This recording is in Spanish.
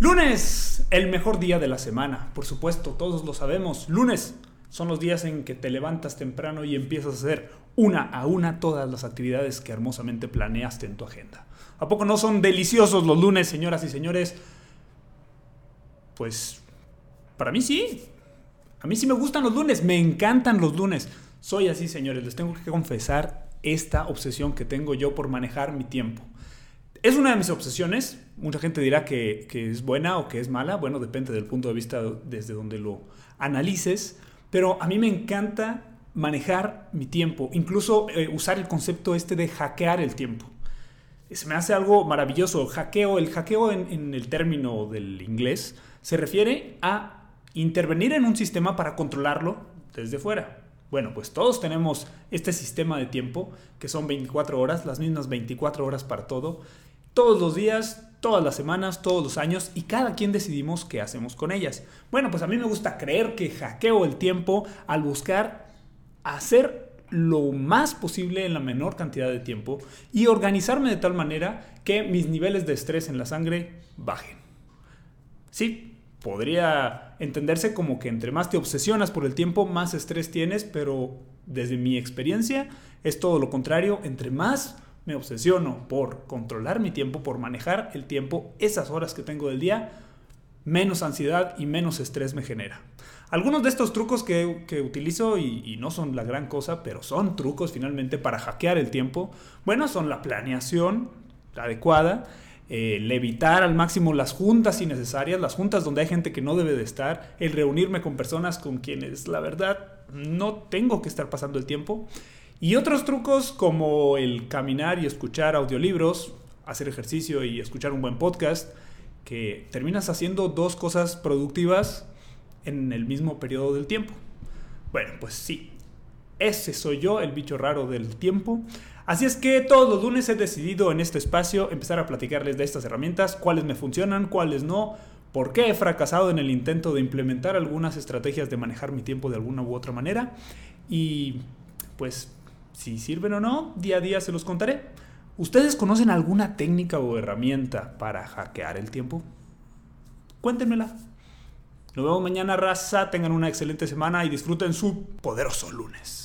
Lunes, el mejor día de la semana, por supuesto, todos lo sabemos. Lunes son los días en que te levantas temprano y empiezas a hacer una a una todas las actividades que hermosamente planeaste en tu agenda. ¿A poco no son deliciosos los lunes, señoras y señores? Pues para mí sí. A mí sí me gustan los lunes, me encantan los lunes. Soy así, señores, les tengo que confesar esta obsesión que tengo yo por manejar mi tiempo. Es una de mis obsesiones. Mucha gente dirá que, es buena o que es mala. Bueno, depende del punto de vista desde donde lo analices. Pero a mí me encanta manejar mi tiempo. Incluso eh, usar el concepto este de hackear el tiempo. Se me hace algo maravilloso. Hackeo, el hackeo en, en el término del inglés se refiere a intervenir en un sistema para controlarlo desde fuera. Bueno, pues todos tenemos este sistema de tiempo, que son 24 horas, las mismas 24 horas para todo, todos los días, todas las semanas, todos los años y cada quien decidimos qué hacemos con ellas. Bueno, pues a mí me gusta creer que hackeo el tiempo al buscar hacer lo más posible en la menor cantidad de tiempo y organizarme de tal manera que mis niveles de estrés en la sangre bajen. Sí, podría entenderse como que entre más te obsesionas por el tiempo, más estrés tienes, pero desde mi experiencia es todo lo contrario, entre más me obsesiono por controlar mi tiempo, por manejar el tiempo, esas horas que tengo del día, menos ansiedad y menos estrés me genera. Algunos de estos trucos que, utilizo, y, no son la gran cosa, pero son trucos finalmente para hackear el tiempo, bueno, son la planeación adecuada, el evitar al máximo las juntas innecesarias, las juntas donde hay gente que no debe de estar, el reunirme con personas con quienes la verdad no tengo que estar pasando el tiempo y otros trucos como el caminar y escuchar audiolibros, hacer ejercicio y escuchar un buen podcast, que terminas haciendo dos cosas productivas en el mismo periodo del tiempo. Bueno, pues sí, ese soy yo, el bicho raro del tiempo. Así es que todos los lunes he decidido en este espacio empezar a platicarles de estas herramientas, cuáles me funcionan, cuáles no, por qué he fracasado en el intento de implementar algunas estrategias de manejar mi tiempo de alguna u otra manera. Y pues si sirven o no, día a día se los contaré. ¿Ustedes conocen alguna técnica o herramienta para hackear el tiempo? Cuéntenmela. Nos vemos mañana, raza. Tengan una excelente semana y disfruten su poderoso lunes.